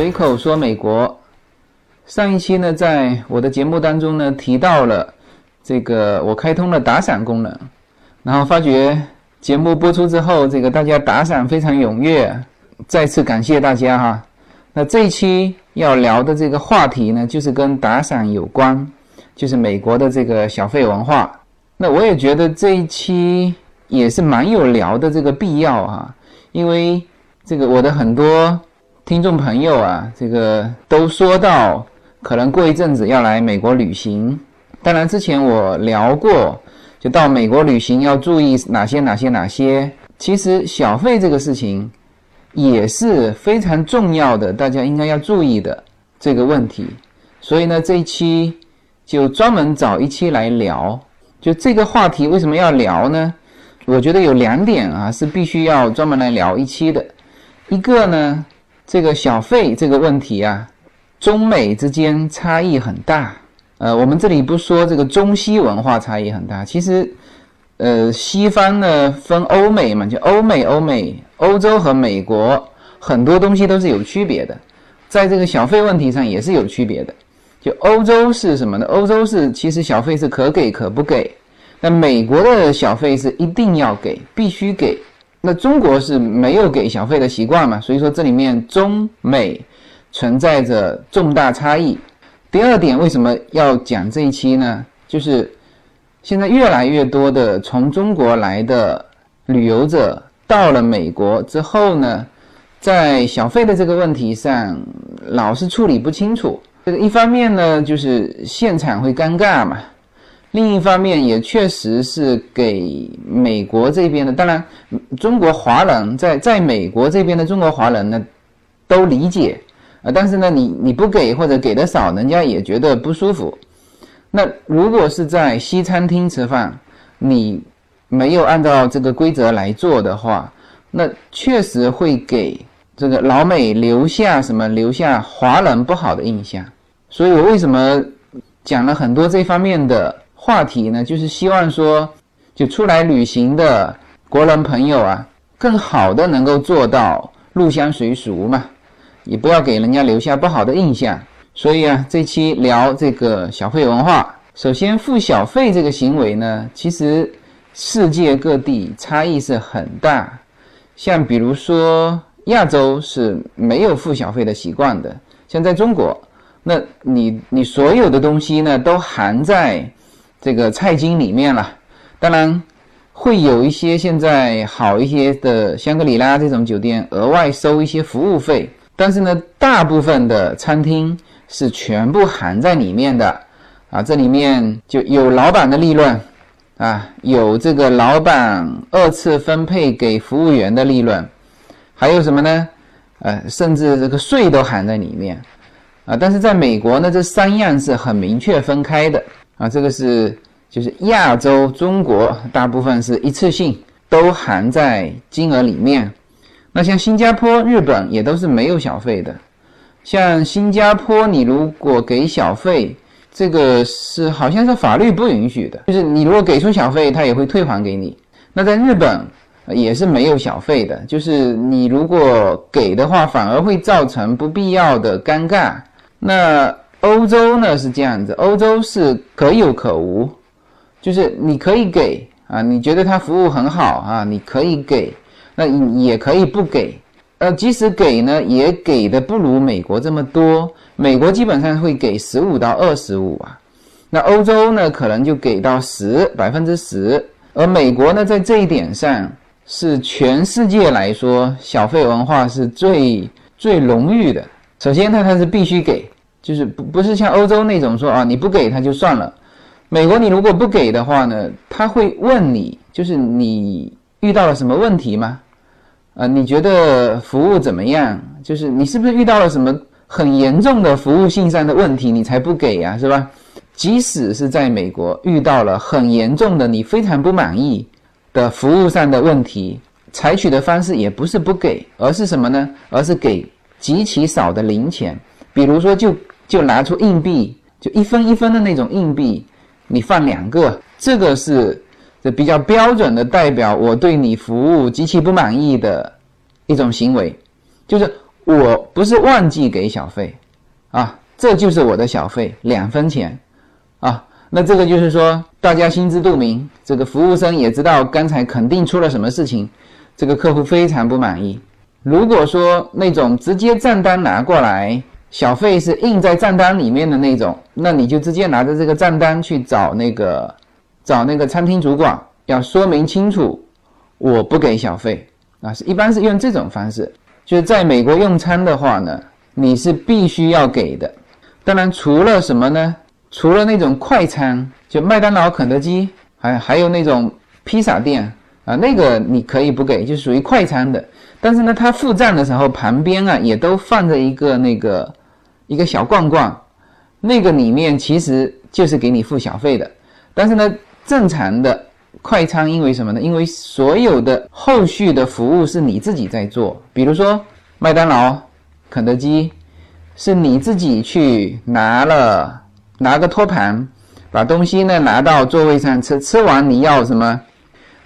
随口说美国，上一期呢，在我的节目当中呢提到了这个我开通了打赏功能，然后发觉节目播出之后，这个大家打赏非常踊跃，再次感谢大家哈。那这一期要聊的这个话题呢，就是跟打赏有关，就是美国的这个小费文化。那我也觉得这一期也是蛮有聊的这个必要啊，因为这个我的很多听众朋友啊，这个都说到可能过一阵子要来美国旅行。当然之前我聊过，就到美国旅行要注意哪些哪些哪些。其实小费这个事情。也是非常重要的，大家应该要注意的这个问题。所以呢，这一期就专门找一期来聊。就这个话题为什么要聊呢？我觉得有两点啊，是必须要专门来聊一期的。一个呢，这个小费这个问题啊，中美之间差异很大。呃，我们这里不说这个中西文化差异很大，其实。呃，西方呢分欧美嘛，就欧美、欧美、欧洲和美国，很多东西都是有区别的，在这个小费问题上也是有区别的。就欧洲是什么呢？欧洲是其实小费是可给可不给，那美国的小费是一定要给，必须给。那中国是没有给小费的习惯嘛，所以说这里面中美存在着重大差异。第二点，为什么要讲这一期呢？就是。现在越来越多的从中国来的旅游者到了美国之后呢，在小费的这个问题上老是处理不清楚。这个一方面呢，就是现场会尴尬嘛；另一方面也确实是给美国这边的，当然中国华人在在美国这边的中国华人呢都理解啊，但是呢，你你不给或者给的少，人家也觉得不舒服。那如果是在西餐厅吃饭，你没有按照这个规则来做的话，那确实会给这个老美留下什么留下华人不好的印象。所以我为什么讲了很多这方面的话题呢？就是希望说，就出来旅行的国人朋友啊，更好的能够做到入乡随俗嘛，也不要给人家留下不好的印象。所以啊，这期聊这个小费文化。首先，付小费这个行为呢，其实世界各地差异是很大。像比如说，亚洲是没有付小费的习惯的。像在中国，那你你所有的东西呢，都含在这个菜金里面了。当然，会有一些现在好一些的香格里拉这种酒店额外收一些服务费，但是呢，大部分的餐厅。是全部含在里面的，啊，这里面就有老板的利润，啊，有这个老板二次分配给服务员的利润，还有什么呢？呃，甚至这个税都含在里面，啊，但是在美国呢，这三样是很明确分开的，啊，这个是就是亚洲、中国大部分是一次性都含在金额里面，那像新加坡、日本也都是没有小费的。像新加坡，你如果给小费，这个是好像是法律不允许的，就是你如果给出小费，他也会退还给你。那在日本也是没有小费的，就是你如果给的话，反而会造成不必要的尴尬。那欧洲呢是这样子，欧洲是可有可无，就是你可以给啊，你觉得他服务很好啊，你可以给，那也可以不给。呃，即使给呢，也给的不如美国这么多。美国基本上会给十五到二十五啊，那欧洲呢，可能就给到十百分之十。而美国呢，在这一点上是全世界来说小费文化是最最荣誉的。首先，它它是必须给，就是不不是像欧洲那种说啊，你不给他就算了。美国你如果不给的话呢，他会问你，就是你遇到了什么问题吗？啊，你觉得服务怎么样？就是你是不是遇到了什么很严重的服务性上的问题，你才不给呀，是吧？即使是在美国遇到了很严重的你非常不满意的服务上的问题，采取的方式也不是不给，而是什么呢？而是给极其少的零钱，比如说就就拿出硬币，就一分一分的那种硬币，你放两个，这个是。这比较标准的代表我对你服务极其不满意的一种行为，就是我不是忘记给小费，啊，这就是我的小费，两分钱，啊，那这个就是说大家心知肚明，这个服务生也知道刚才肯定出了什么事情，这个客户非常不满意。如果说那种直接账单拿过来，小费是印在账单里面的那种，那你就直接拿着这个账单去找那个找那个餐厅主管，要说明清楚，我不给小费啊，是一般是用这种方式。就是在美国用餐的话呢，你是必须要给的。当然，除了什么呢？除了那种快餐，就麦当劳、肯德基，还还有那种披萨店啊，那个你可以不给，就属于快餐的。但是呢，他付账的时候旁边啊也都放着一个那个一个小罐罐，那个里面其实就是给你付小费的。但是呢，正常的。快餐因为什么呢？因为所有的后续的服务是你自己在做，比如说麦当劳、肯德基，是你自己去拿了拿个托盘，把东西呢拿到座位上吃，吃完你要什么？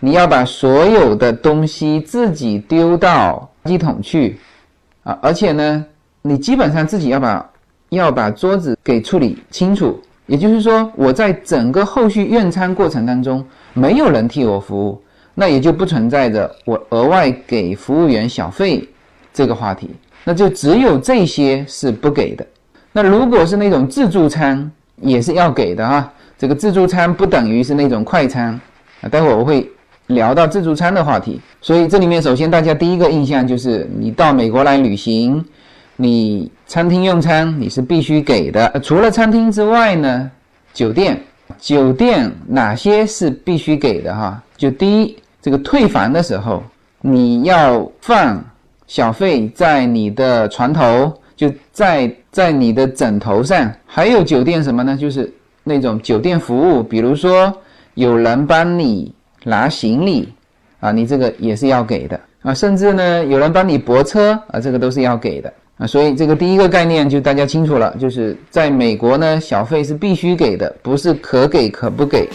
你要把所有的东西自己丢到垃圾桶去啊！而且呢，你基本上自己要把要把桌子给处理清楚。也就是说，我在整个后续用餐过程当中。没有人替我服务，那也就不存在着我额外给服务员小费这个话题，那就只有这些是不给的。那如果是那种自助餐，也是要给的哈。这个自助餐不等于是那种快餐啊。待会儿我会聊到自助餐的话题。所以这里面首先大家第一个印象就是，你到美国来旅行，你餐厅用餐你是必须给的。除了餐厅之外呢，酒店。酒店哪些是必须给的哈？就第一，这个退房的时候，你要放小费在你的床头，就在在你的枕头上。还有酒店什么呢？就是那种酒店服务，比如说有人帮你拿行李啊，你这个也是要给的啊。甚至呢，有人帮你泊车啊，这个都是要给的。啊，所以这个第一个概念就大家清楚了，就是在美国呢，小费是必须给的，不是可给可不给。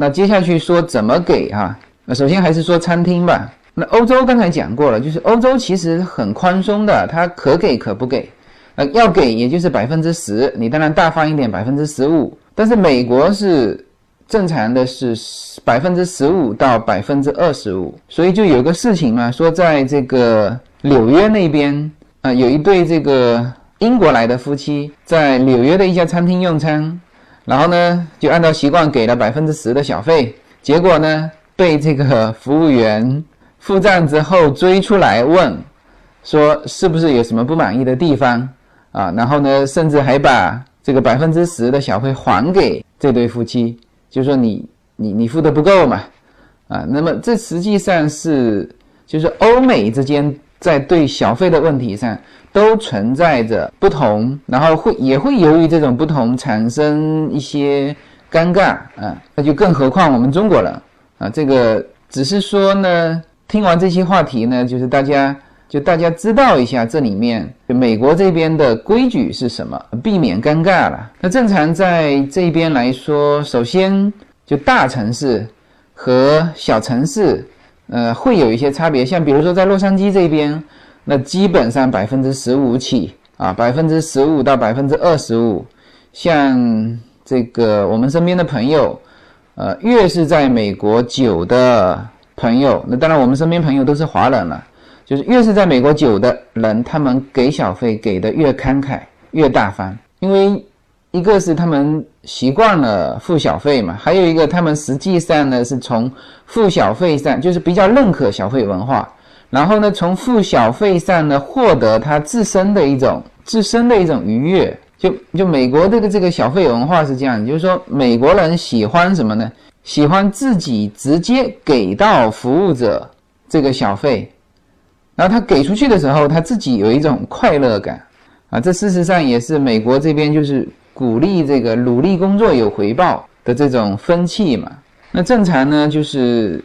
那接下去说怎么给哈？那首先还是说餐厅吧。那欧洲刚才讲过了，就是欧洲其实很宽松的，它可给可不给。呃，要给也就是百分之十，你当然大方一点，百分之十五。但是美国是正常的是百分之十五到百分之二十五。所以就有个事情嘛，说在这个纽约那边啊，有一对这个英国来的夫妻在纽约的一家餐厅用餐。然后呢，就按照习惯给了百分之十的小费，结果呢，被这个服务员付账之后追出来问，说是不是有什么不满意的地方啊？然后呢，甚至还把这个百分之十的小费还给这对夫妻，就说你你你付的不够嘛，啊，那么这实际上是就是欧美之间在对小费的问题上。都存在着不同，然后会也会由于这种不同产生一些尴尬啊，那就更何况我们中国人啊，这个只是说呢，听完这些话题呢，就是大家就大家知道一下这里面就美国这边的规矩是什么，避免尴尬了。那正常在这边来说，首先就大城市和小城市，呃，会有一些差别，像比如说在洛杉矶这边。那基本上百分之十五起啊，百分之十五到百分之二十五，像这个我们身边的朋友，呃，越是在美国久的朋友，那当然我们身边朋友都是华人了，就是越是在美国久的人，他们给小费给的越慷慨越大方，因为一个是他们习惯了付小费嘛，还有一个他们实际上呢是从付小费上就是比较认可小费文化。然后呢，从付小费上呢，获得他自身的一种自身的一种愉悦就就美国这个这个小费文化是这样，就是说美国人喜欢什么呢？喜欢自己直接给到服务者这个小费，然后他给出去的时候，他自己有一种快乐感啊。这事实上也是美国这边就是鼓励这个努力工作有回报的这种风气嘛。那正常呢，就是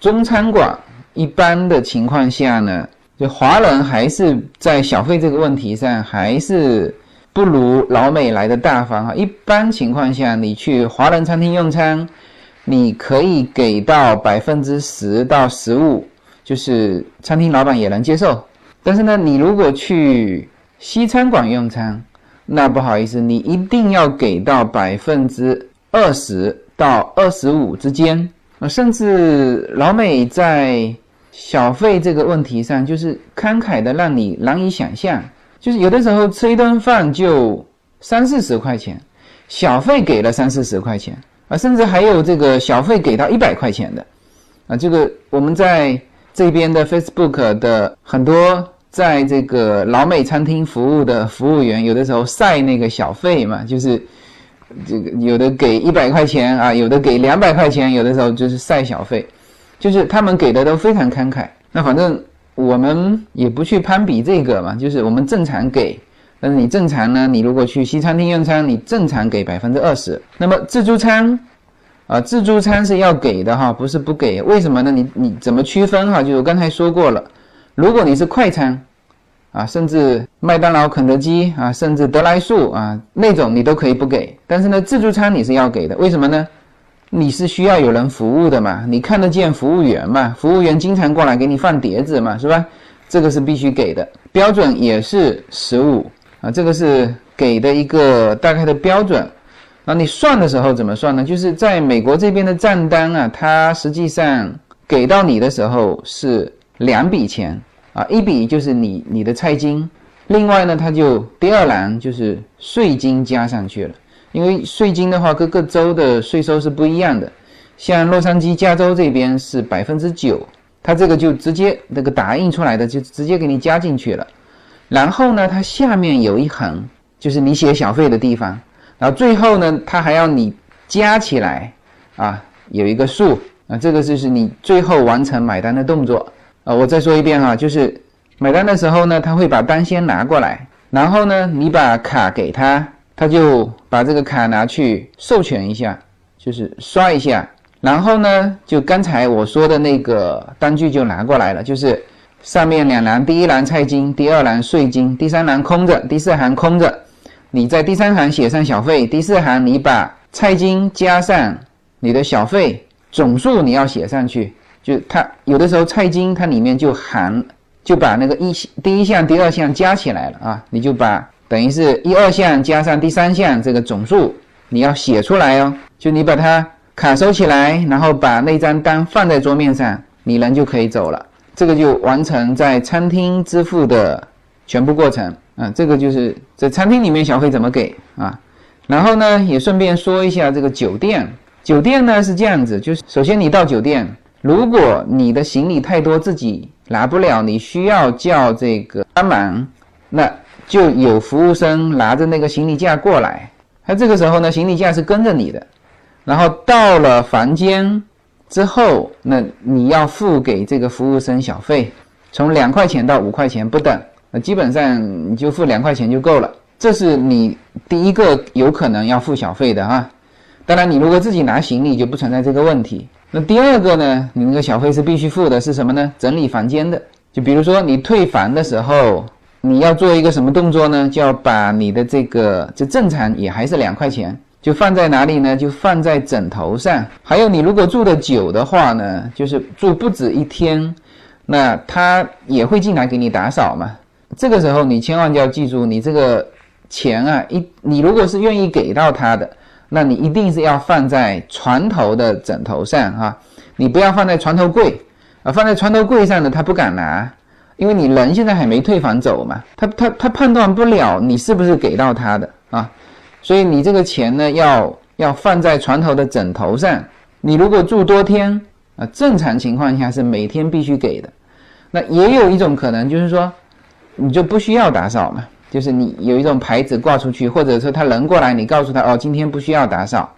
中餐馆一般的情况下呢，就华人还是在小费这个问题上还是。不如老美来的大方哈。一般情况下，你去华人餐厅用餐，你可以给到百分之十到十五，就是餐厅老板也能接受。但是呢，你如果去西餐馆用餐，那不好意思，你一定要给到百分之二十到二十五之间啊。甚至老美在小费这个问题上，就是慷慨的让你难以想象。就是有的时候吃一顿饭就三四十块钱，小费给了三四十块钱啊，甚至还有这个小费给到一百块钱的，啊，这个我们在这边的 Facebook 的很多在这个老美餐厅服务的服务员，有的时候晒那个小费嘛，就是这个有的给一百块钱啊，有的给两百块钱，有的时候就是晒小费，就是他们给的都非常慷慨，那反正。我们也不去攀比这个嘛，就是我们正常给，但是你正常呢，你如果去西餐厅用餐，你正常给百分之二十。那么自助餐，啊，自助餐是要给的哈，不是不给。为什么呢？你你怎么区分哈？就是我刚才说过了，如果你是快餐，啊，甚至麦当劳、肯德基啊，甚至德来速啊那种，你都可以不给。但是呢，自助餐你是要给的，为什么呢？你是需要有人服务的嘛？你看得见服务员嘛？服务员经常过来给你放碟子嘛，是吧？这个是必须给的，标准也是十五啊，这个是给的一个大概的标准。那你算的时候怎么算呢？就是在美国这边的账单啊，它实际上给到你的时候是两笔钱啊，一笔就是你你的菜金，另外呢，它就第二栏就是税金加上去了。因为税金的话，各个州的税收是不一样的。像洛杉矶、加州这边是百分之九，它这个就直接那个打印出来的就直接给你加进去了。然后呢，它下面有一横，就是你写小费的地方。然后最后呢，它还要你加起来啊，有一个数啊，这个就是你最后完成买单的动作啊。我再说一遍哈，就是买单的时候呢，他会把单先拿过来，然后呢，你把卡给他。他就把这个卡拿去授权一下，就是刷一下，然后呢，就刚才我说的那个单据就拿过来了，就是上面两栏，第一栏菜金，第二栏税金，第三栏空着，第四行空着。你在第三行写上小费，第四行你把菜金加上你的小费总数你要写上去。就它有的时候菜金它里面就含就把那个一第一项、第二项加起来了啊，你就把。等于是一二项加上第三项这个总数，你要写出来哦。就你把它卡收起来，然后把那张单放在桌面上，你人就可以走了。这个就完成在餐厅支付的全部过程啊。这个就是在餐厅里面小费怎么给啊？然后呢，也顺便说一下这个酒店。酒店呢是这样子，就是首先你到酒店，如果你的行李太多自己拿不了，你需要叫这个帮忙，那。就有服务生拿着那个行李架过来，他这个时候呢，行李架是跟着你的，然后到了房间之后，那你要付给这个服务生小费，从两块钱到五块钱不等，那基本上你就付两块钱就够了。这是你第一个有可能要付小费的啊。当然，你如果自己拿行李就不存在这个问题。那第二个呢，你那个小费是必须付的，是什么呢？整理房间的，就比如说你退房的时候。你要做一个什么动作呢？就要把你的这个，就正常也还是两块钱，就放在哪里呢？就放在枕头上。还有，你如果住的久的话呢，就是住不止一天，那他也会进来给你打扫嘛。这个时候你千万就要记住，你这个钱啊，一你如果是愿意给到他的，那你一定是要放在床头的枕头上哈，你不要放在床头柜啊，放在床头柜上的他不敢拿。因为你人现在还没退房走嘛，他他他判断不了你是不是给到他的啊，所以你这个钱呢要要放在床头的枕头上。你如果住多天啊，正常情况下是每天必须给的。那也有一种可能就是说，你就不需要打扫嘛，就是你有一种牌子挂出去，或者说他人过来，你告诉他哦，今天不需要打扫，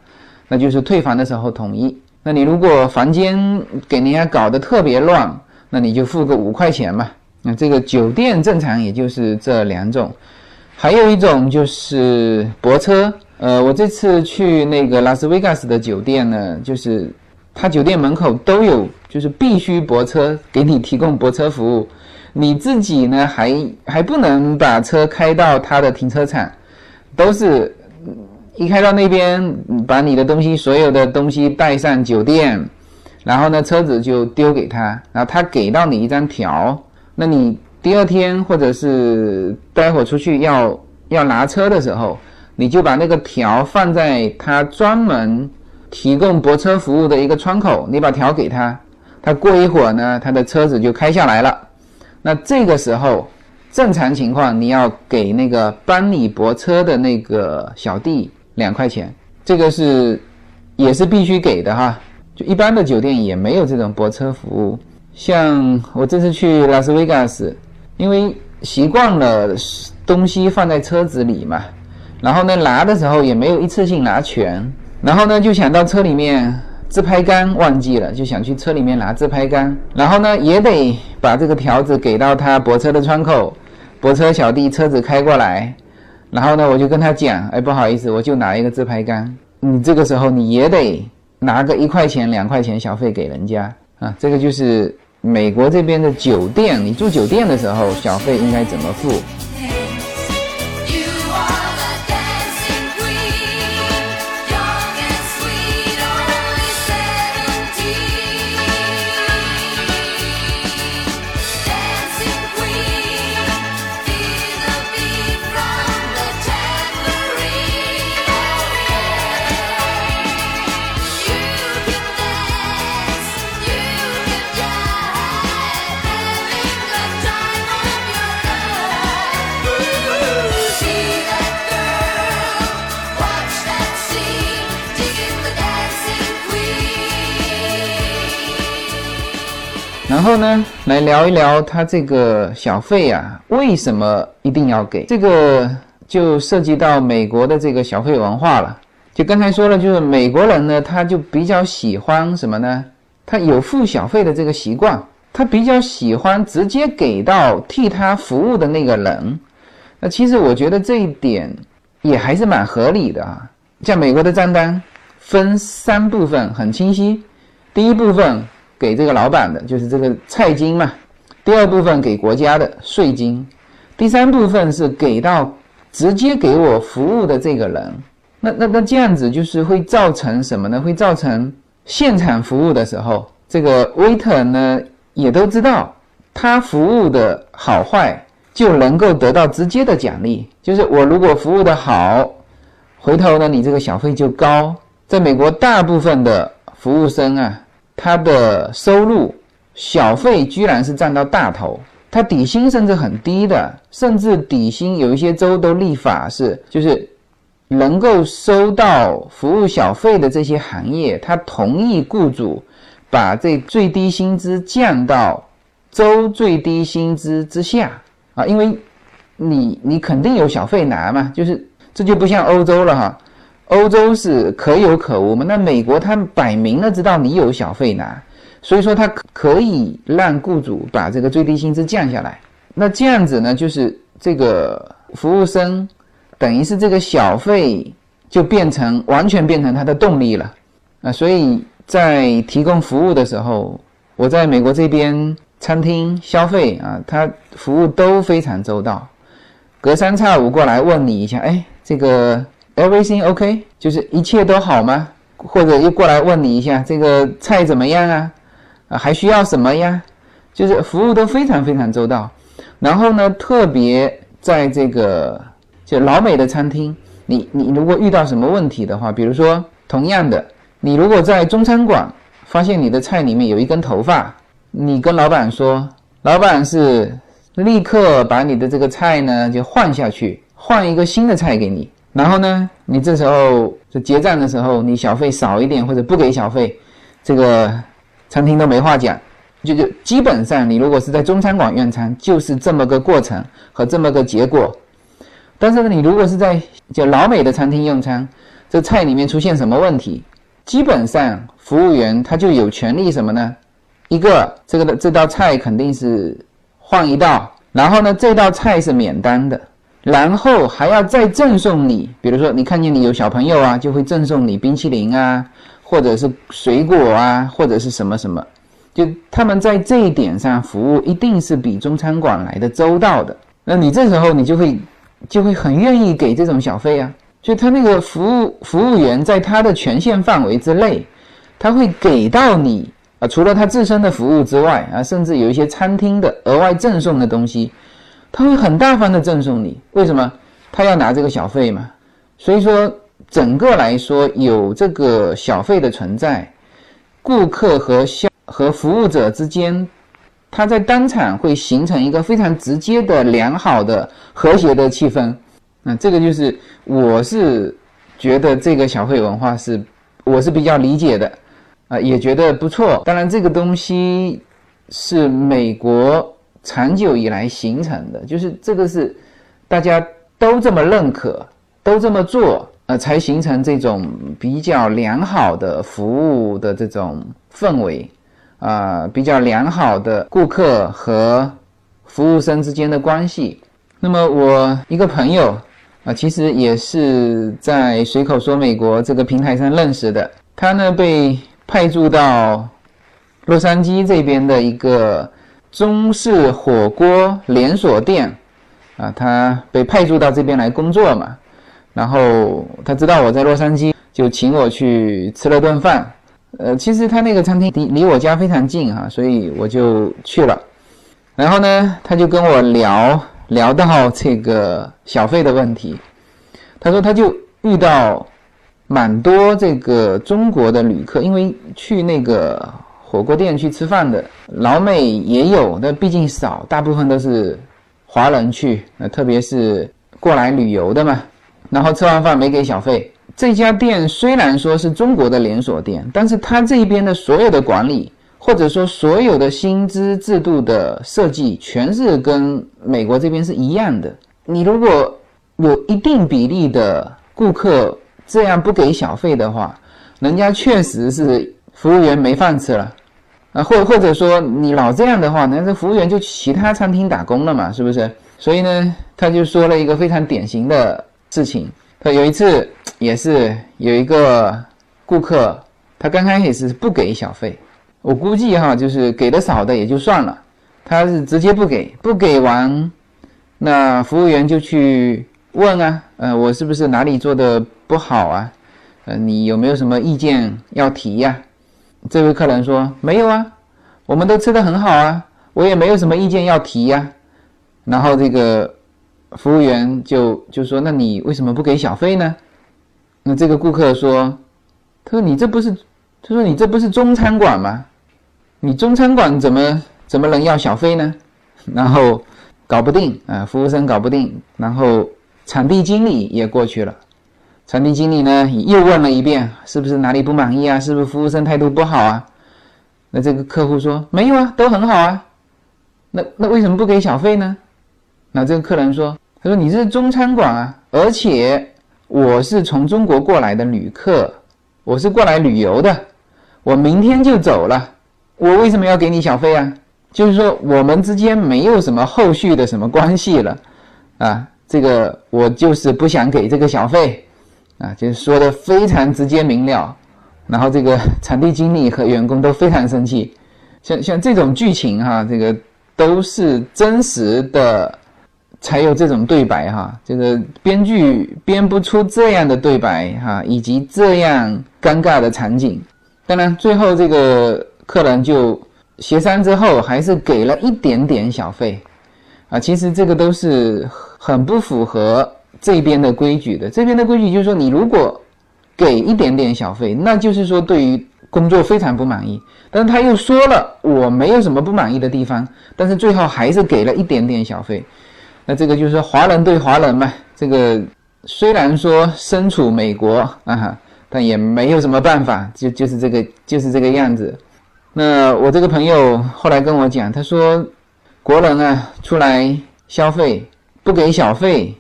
那就是退房的时候统一。那你如果房间给人家搞得特别乱，那你就付个五块钱嘛。那这个酒店正常也就是这两种，还有一种就是泊车。呃，我这次去那个拉斯维加斯的酒店呢，就是他酒店门口都有，就是必须泊车，给你提供泊车服务。你自己呢，还还不能把车开到他的停车场，都是。一开到那边，把你的东西，所有的东西带上酒店，然后呢，车子就丢给他，然后他给到你一张条，那你第二天或者是待会出去要要拿车的时候，你就把那个条放在他专门提供泊车服务的一个窗口，你把条给他，他过一会儿呢，他的车子就开下来了，那这个时候正常情况你要给那个帮你泊车的那个小弟。两块钱，这个是也是必须给的哈。就一般的酒店也没有这种泊车服务。像我这次去拉斯维加斯，因为习惯了东西放在车子里嘛，然后呢拿的时候也没有一次性拿全，然后呢就想到车里面自拍杆忘记了，就想去车里面拿自拍杆，然后呢也得把这个条子给到他泊车的窗口，泊车小弟车子开过来。然后呢，我就跟他讲，哎，不好意思，我就拿一个自拍杆。你这个时候你也得拿个一块钱、两块钱小费给人家啊。这个就是美国这边的酒店，你住酒店的时候，小费应该怎么付？然后呢，来聊一聊他这个小费啊，为什么一定要给？这个就涉及到美国的这个小费文化了。就刚才说了，就是美国人呢，他就比较喜欢什么呢？他有付小费的这个习惯，他比较喜欢直接给到替他服务的那个人。那其实我觉得这一点也还是蛮合理的啊。像美国的账单分三部分，很清晰。第一部分。给这个老板的就是这个菜金嘛，第二部分给国家的税金，第三部分是给到直接给我服务的这个人。那那那这样子就是会造成什么呢？会造成现场服务的时候，这个 waiter 呢也都知道他服务的好坏，就能够得到直接的奖励。就是我如果服务的好，回头呢你这个小费就高。在美国，大部分的服务生啊。他的收入小费居然是占到大头，他底薪甚至很低的，甚至底薪有一些州都立法是，就是能够收到服务小费的这些行业，他同意雇主把这最低薪资降到州最低薪资之下啊，因为你你肯定有小费拿嘛，就是这就不像欧洲了哈。欧洲是可有可无嘛？那美国他摆明了知道你有小费拿，所以说他可以让雇主把这个最低薪资降下来。那这样子呢，就是这个服务生，等于是这个小费就变成完全变成他的动力了啊！所以在提供服务的时候，我在美国这边餐厅消费啊，他服务都非常周到，隔三差五过来问你一下，哎，这个。Everything OK，就是一切都好吗？或者又过来问你一下，这个菜怎么样啊？啊，还需要什么呀？就是服务都非常非常周到。然后呢，特别在这个就老美的餐厅，你你如果遇到什么问题的话，比如说同样的，你如果在中餐馆发现你的菜里面有一根头发，你跟老板说，老板是立刻把你的这个菜呢就换下去，换一个新的菜给你。然后呢，你这时候就结账的时候，你小费少一点或者不给小费，这个餐厅都没话讲。就就基本上，你如果是在中餐馆用餐，就是这么个过程和这么个结果。但是呢，你如果是在就老美的餐厅用餐，这菜里面出现什么问题，基本上服务员他就有权利什么呢？一个这个的这道菜肯定是换一道，然后呢，这道菜是免单的，然后还要再赠送你，比如说你看见你有小朋友啊，就会赠送你冰淇淋啊，或者是水果啊，或者是什么什么，就他们在这一点上服务一定是比中餐馆来的周到的。那你这时候你就会。就会很愿意给这种小费啊，就他那个服务服务员在他的权限范围之内，他会给到你啊，除了他自身的服务之外啊，甚至有一些餐厅的额外赠送的东西，他会很大方的赠送你。为什么？他要拿这个小费嘛。所以说，整个来说有这个小费的存在，顾客和消和服务者之间。他在当场会形成一个非常直接的良好的和谐的气氛，那这个就是我是觉得这个小费文化是我是比较理解的，啊，也觉得不错。当然，这个东西是美国长久以来形成的，就是这个是大家都这么认可，都这么做，呃，才形成这种比较良好的服务的这种氛围。啊，比较良好的顾客和服务生之间的关系。那么我一个朋友啊，其实也是在随口说美国这个平台上认识的。他呢被派驻到洛杉矶这边的一个中式火锅连锁店啊，他被派驻到这边来工作嘛。然后他知道我在洛杉矶，就请我去吃了顿饭。呃，其实他那个餐厅离离我家非常近哈，所以我就去了。然后呢，他就跟我聊聊到这个小费的问题。他说他就遇到蛮多这个中国的旅客，因为去那个火锅店去吃饭的老美也有，但毕竟少，大部分都是华人去，那，特别是过来旅游的嘛。然后吃完饭没给小费。这家店虽然说是中国的连锁店，但是它这边的所有的管理，或者说所有的薪资制度的设计，全是跟美国这边是一样的。你如果有一定比例的顾客这样不给小费的话，人家确实是服务员没饭吃了啊，或或者说你老这样的话，那这服务员就去其他餐厅打工了嘛，是不是？所以呢，他就说了一个非常典型的事情。他有一次也是有一个顾客，他刚开始是不给小费，我估计哈，就是给的少的也就算了，他是直接不给，不给完，那服务员就去问啊，呃，我是不是哪里做的不好啊？呃，你有没有什么意见要提呀？这位客人说没有啊，我们都吃的很好啊，我也没有什么意见要提呀。然后这个。服务员就就说：“那你为什么不给小费呢？”那这个顾客说：“他说你这不是，他说你这不是中餐馆吗？你中餐馆怎么怎么能要小费呢？”然后搞不定啊，服务生搞不定，然后场地经理也过去了。餐厅经理呢又问了一遍：“是不是哪里不满意啊？是不是服务生态度不好啊？”那这个客户说：“没有啊，都很好啊。”那那为什么不给小费呢？那这个客人说：“他说你是中餐馆啊，而且我是从中国过来的旅客，我是过来旅游的，我明天就走了，我为什么要给你小费啊？就是说我们之间没有什么后续的什么关系了，啊，这个我就是不想给这个小费，啊，就是说的非常直接明了，然后这个 场地经理和员工都非常生气，像像这种剧情哈，这个都是真实的。”才有这种对白哈，这个编剧编不出这样的对白哈，以及这样尴尬的场景。当然，最后这个客人就协商之后，还是给了一点点小费啊。其实这个都是很不符合这边的规矩的。这边的规矩就是说，你如果给一点点小费，那就是说对于工作非常不满意。但是他又说了，我没有什么不满意的地方，但是最后还是给了一点点小费。那这个就是说华人对华人嘛，这个虽然说身处美国啊，但也没有什么办法，就就是这个就是这个样子。那我这个朋友后来跟我讲，他说国人啊出来消费不给小费，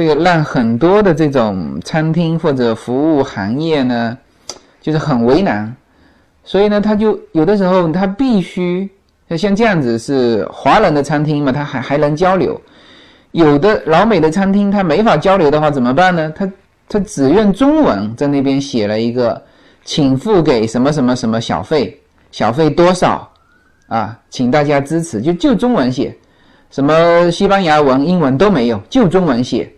这个让很多的这种餐厅或者服务行业呢，就是很为难。所以呢，他就有的时候他必须像这样子是华人的餐厅嘛，他还还能交流。有的老美的餐厅他没法交流的话怎么办呢？他他只用中文在那边写了一个，请付给什么什么什么小费，小费多少啊？请大家支持，就就中文写，什么西班牙文、英文都没有，就中文写。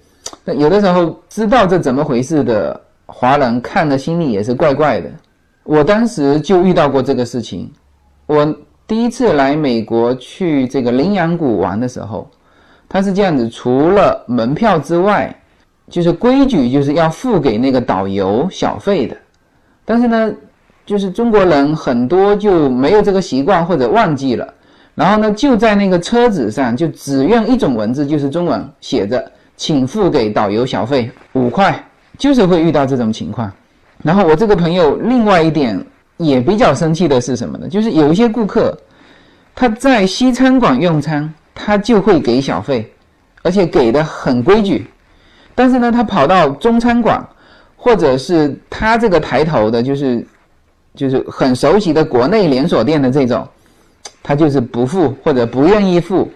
有的时候知道这怎么回事的华人看的心里也是怪怪的。我当时就遇到过这个事情。我第一次来美国去这个羚羊谷玩的时候，他是这样子：除了门票之外，就是规矩就是要付给那个导游小费的。但是呢，就是中国人很多就没有这个习惯或者忘记了，然后呢就在那个车子上就只用一种文字，就是中文写着。请付给导游小费五块，就是会遇到这种情况。然后我这个朋友另外一点也比较生气的是什么呢？就是有一些顾客他在西餐馆用餐，他就会给小费，而且给的很规矩。但是呢，他跑到中餐馆，或者是他这个抬头的，就是就是很熟悉的国内连锁店的这种，他就是不付或者不愿意付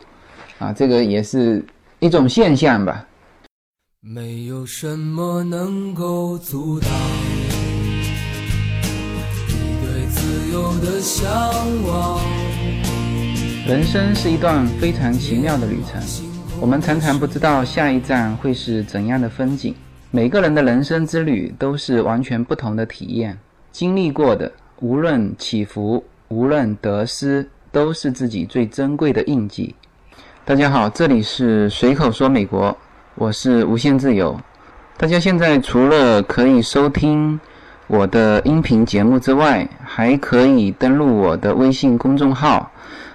啊，这个也是。一种现象吧。没有什么能够阻挡你对自由的向往。人生是一段非常奇妙的旅程，我们常常不知道下一站会是怎样的风景。每个人的人生之旅都是完全不同的体验，经历过的无论起伏，无论得失，都是自己最珍贵的印记。大家好，这里是随口说美国，我是无限自由。大家现在除了可以收听我的音频节目之外，还可以登录我的微信公众号。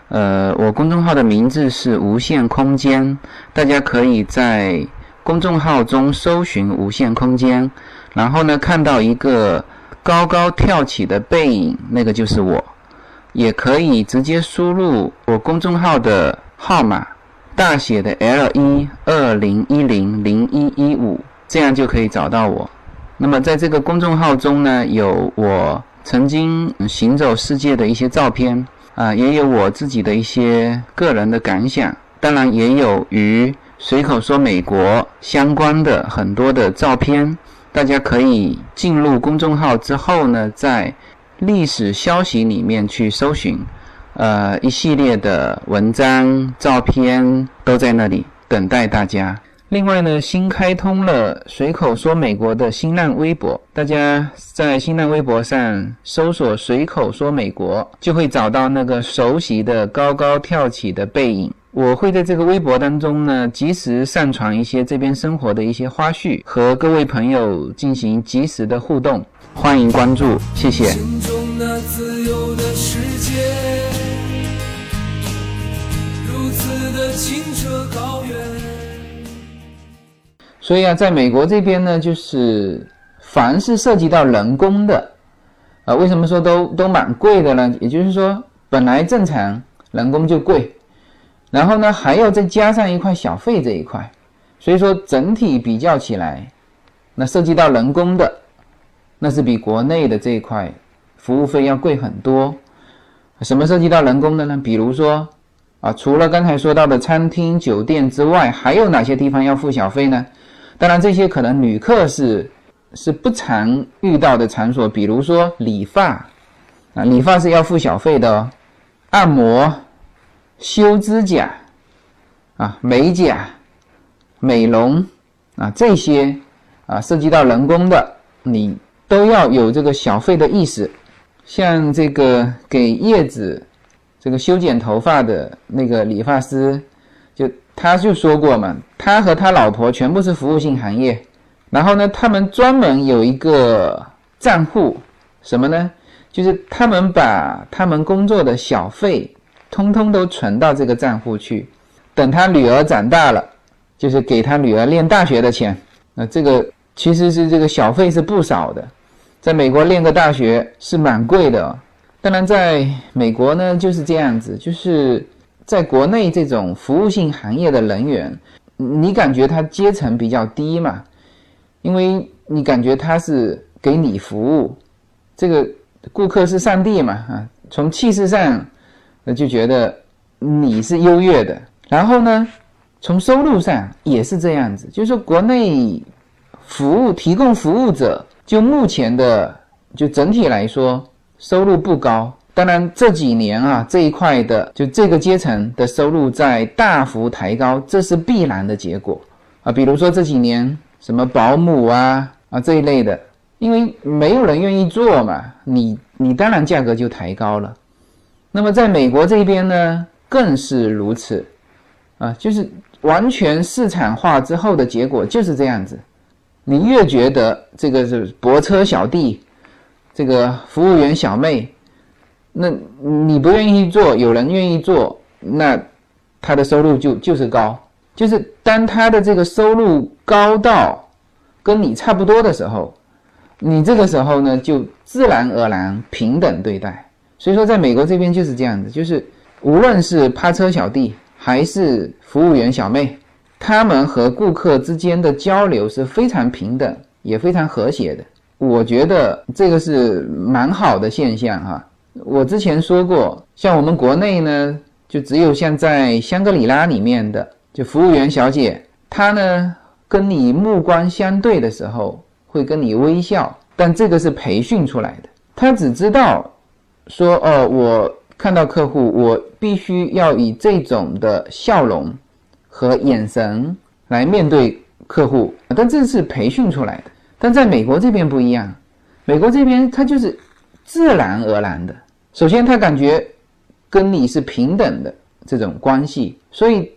呃，我公众号的名字是无限空间，大家可以在公众号中搜寻“无限空间”，然后呢看到一个高高跳起的背影，那个就是我。也可以直接输入我公众号的号码。大写的 L 一二零一零零一一五，这样就可以找到我。那么在这个公众号中呢，有我曾经行走世界的一些照片啊，也有我自己的一些个人的感想，当然也有与随口说美国相关的很多的照片。大家可以进入公众号之后呢，在历史消息里面去搜寻。呃，一系列的文章、照片都在那里等待大家。另外呢，新开通了随口说美国的新浪微博，大家在新浪微博上搜索“随口说美国”，就会找到那个熟悉的高高跳起的背影。我会在这个微博当中呢，及时上传一些这边生活的一些花絮，和各位朋友进行及时的互动。欢迎关注，谢谢。所以啊，在美国这边呢，就是凡是涉及到人工的，啊，为什么说都都蛮贵的呢？也就是说，本来正常人工就贵，然后呢，还要再加上一块小费这一块，所以说整体比较起来，那涉及到人工的，那是比国内的这一块服务费要贵很多。什么涉及到人工的呢？比如说。啊，除了刚才说到的餐厅、酒店之外，还有哪些地方要付小费呢？当然，这些可能旅客是是不常遇到的场所，比如说理发，啊，理发是要付小费的哦。按摩、修指甲，啊，美甲、美容，啊，这些啊涉及到人工的，你都要有这个小费的意识。像这个给叶子。这个修剪头发的那个理发师，他就说过嘛，他和他老婆全部是服务性行业，然后呢，他们专门有一个账户，什么呢？就是他们把他们工作的小费，通通都存到这个账户去，等他女儿长大了，就是给他女儿念大学的钱。那这个其实是这个小费是不少的，在美国念个大学是蛮贵的。当然，在美国呢就是这样子，就是在国内这种服务性行业的人员，你感觉他阶层比较低嘛？因为你感觉他是给你服务，这个顾客是上帝嘛？啊，从气势上，那就觉得你是优越的。然后呢，从收入上也是这样子，就是说国内服务提供服务者，就目前的就整体来说收入不高。当然这几年啊，这一块的就这个阶层的收入在大幅抬高，这是必然的结果啊。比如说这几年什么保姆啊啊这一类的，因为没有人愿意做嘛，你你当然价格就抬高了。那么在美国这边呢，更是如此啊，就是完全市场化之后的结果就是这样子。你越觉得这个是泊车小弟，这个服务员小妹。那你不愿意做，有人愿意做，那他的收入就就是高，就是当他的这个收入高到跟你差不多的时候，你这个时候呢就自然而然平等对待。所以说，在美国这边就是这样子，就是无论是趴车小弟还是服务员小妹，他们和顾客之间的交流是非常平等，也非常和谐的。我觉得这个是蛮好的现象哈。我之前说过，像我们国内呢，就只有像在香格里拉里面的，就服务员小姐，她呢跟你目光相对的时候会跟你微笑，但这个是培训出来的，她只知道说哦，我看到客户，我必须要以这种的笑容和眼神来面对客户，但这是培训出来的。但在美国这边不一样，美国这边它就是。自然而然的，首先他感觉跟你是平等的这种关系，所以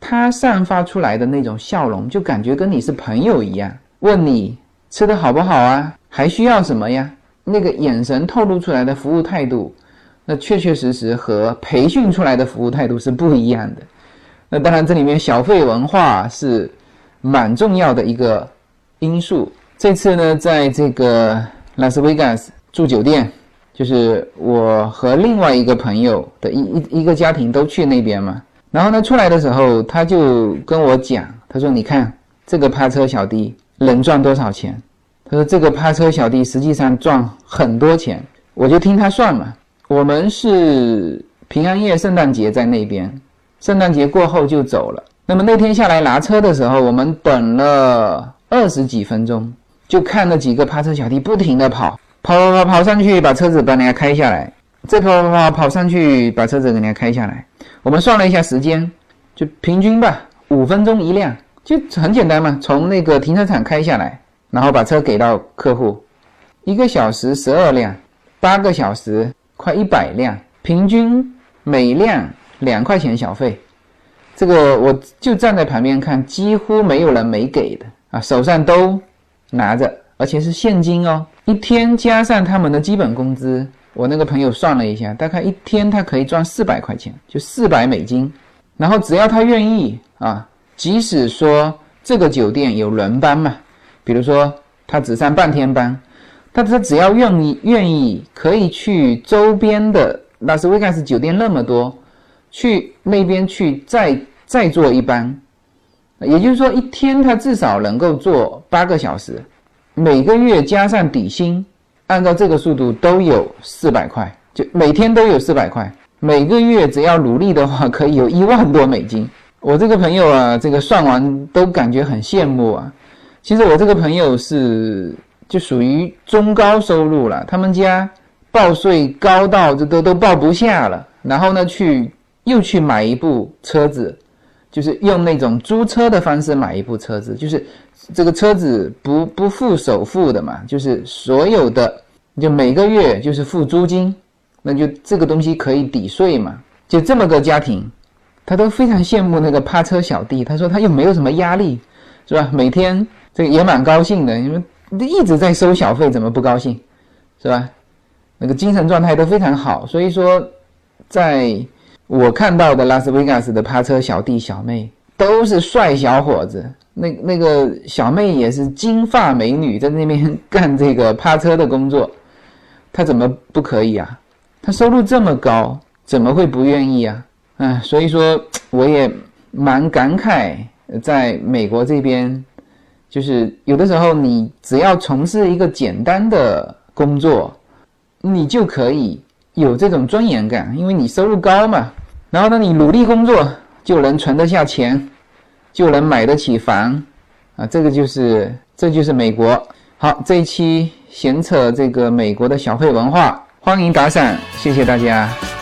他散发出来的那种笑容，就感觉跟你是朋友一样。问你吃的好不好啊？还需要什么呀？那个眼神透露出来的服务态度，那确确实实和培训出来的服务态度是不一样的。那当然，这里面小费文化是蛮重要的一个因素。这次呢，在这个拉斯维加斯。住酒店，就是我和另外一个朋友的一一一个家庭都去那边嘛。然后呢，出来的时候他就跟我讲，他说：“你看这个趴车小弟能赚多少钱？”他说：“这个趴车小弟实际上赚很多钱。”我就听他算嘛。我们是平安夜、圣诞节在那边，圣诞节过后就走了。那么那天下来拿车的时候，我们等了二十几分钟，就看那几个趴车小弟不停的跑。跑跑跑跑上去，把车子把人家开下来，再跑跑跑跑上去，把车子给人家开下来。我们算了一下时间，就平均吧，五分钟一辆，就很简单嘛。从那个停车场开下来，然后把车给到客户，一个小时十二辆，八个小时快一百辆，平均每辆两块钱小费。这个我就站在旁边看，几乎没有人没给的啊，手上都拿着，而且是现金哦。一天加上他们的基本工资，我那个朋友算了一下，大概一天他可以赚四百块钱，就四百美金。然后只要他愿意啊，即使说这个酒店有轮班嘛，比如说他只上半天班，但他只要愿意愿意，可以去周边的拉斯维加斯酒店那么多，去那边去再再做一班，也就是说一天他至少能够做八个小时。每个月加上底薪，按照这个速度都有四百块，就每天都有四百块。每个月只要努力的话，可以有一万多美金。我这个朋友啊，这个算完都感觉很羡慕啊。其实我这个朋友是就属于中高收入了，他们家报税高到这都都报不下了，然后呢去又去买一部车子，就是用那种租车的方式买一部车子，就是。这个车子不不付首付的嘛，就是所有的，就每个月就是付租金，那就这个东西可以抵税嘛。就这么个家庭，他都非常羡慕那个趴车小弟。他说他又没有什么压力，是吧？每天这个也蛮高兴的，因为一直在收小费，怎么不高兴，是吧？那个精神状态都非常好。所以说，在我看到的拉斯维加斯的趴车小弟小妹都是帅小伙子。那那个小妹也是金发美女，在那边干这个趴车的工作，她怎么不可以啊？她收入这么高，怎么会不愿意啊？啊，所以说我也蛮感慨在美国这边，就是有的时候你只要从事一个简单的工作，你就可以有这种尊严感，因为你收入高嘛。然后呢，你努力工作就能存得下钱，就能买得起房，啊，这个就是这就是美国。好，这一期闲扯这个美国的小费文化，欢迎打赏，谢谢大家。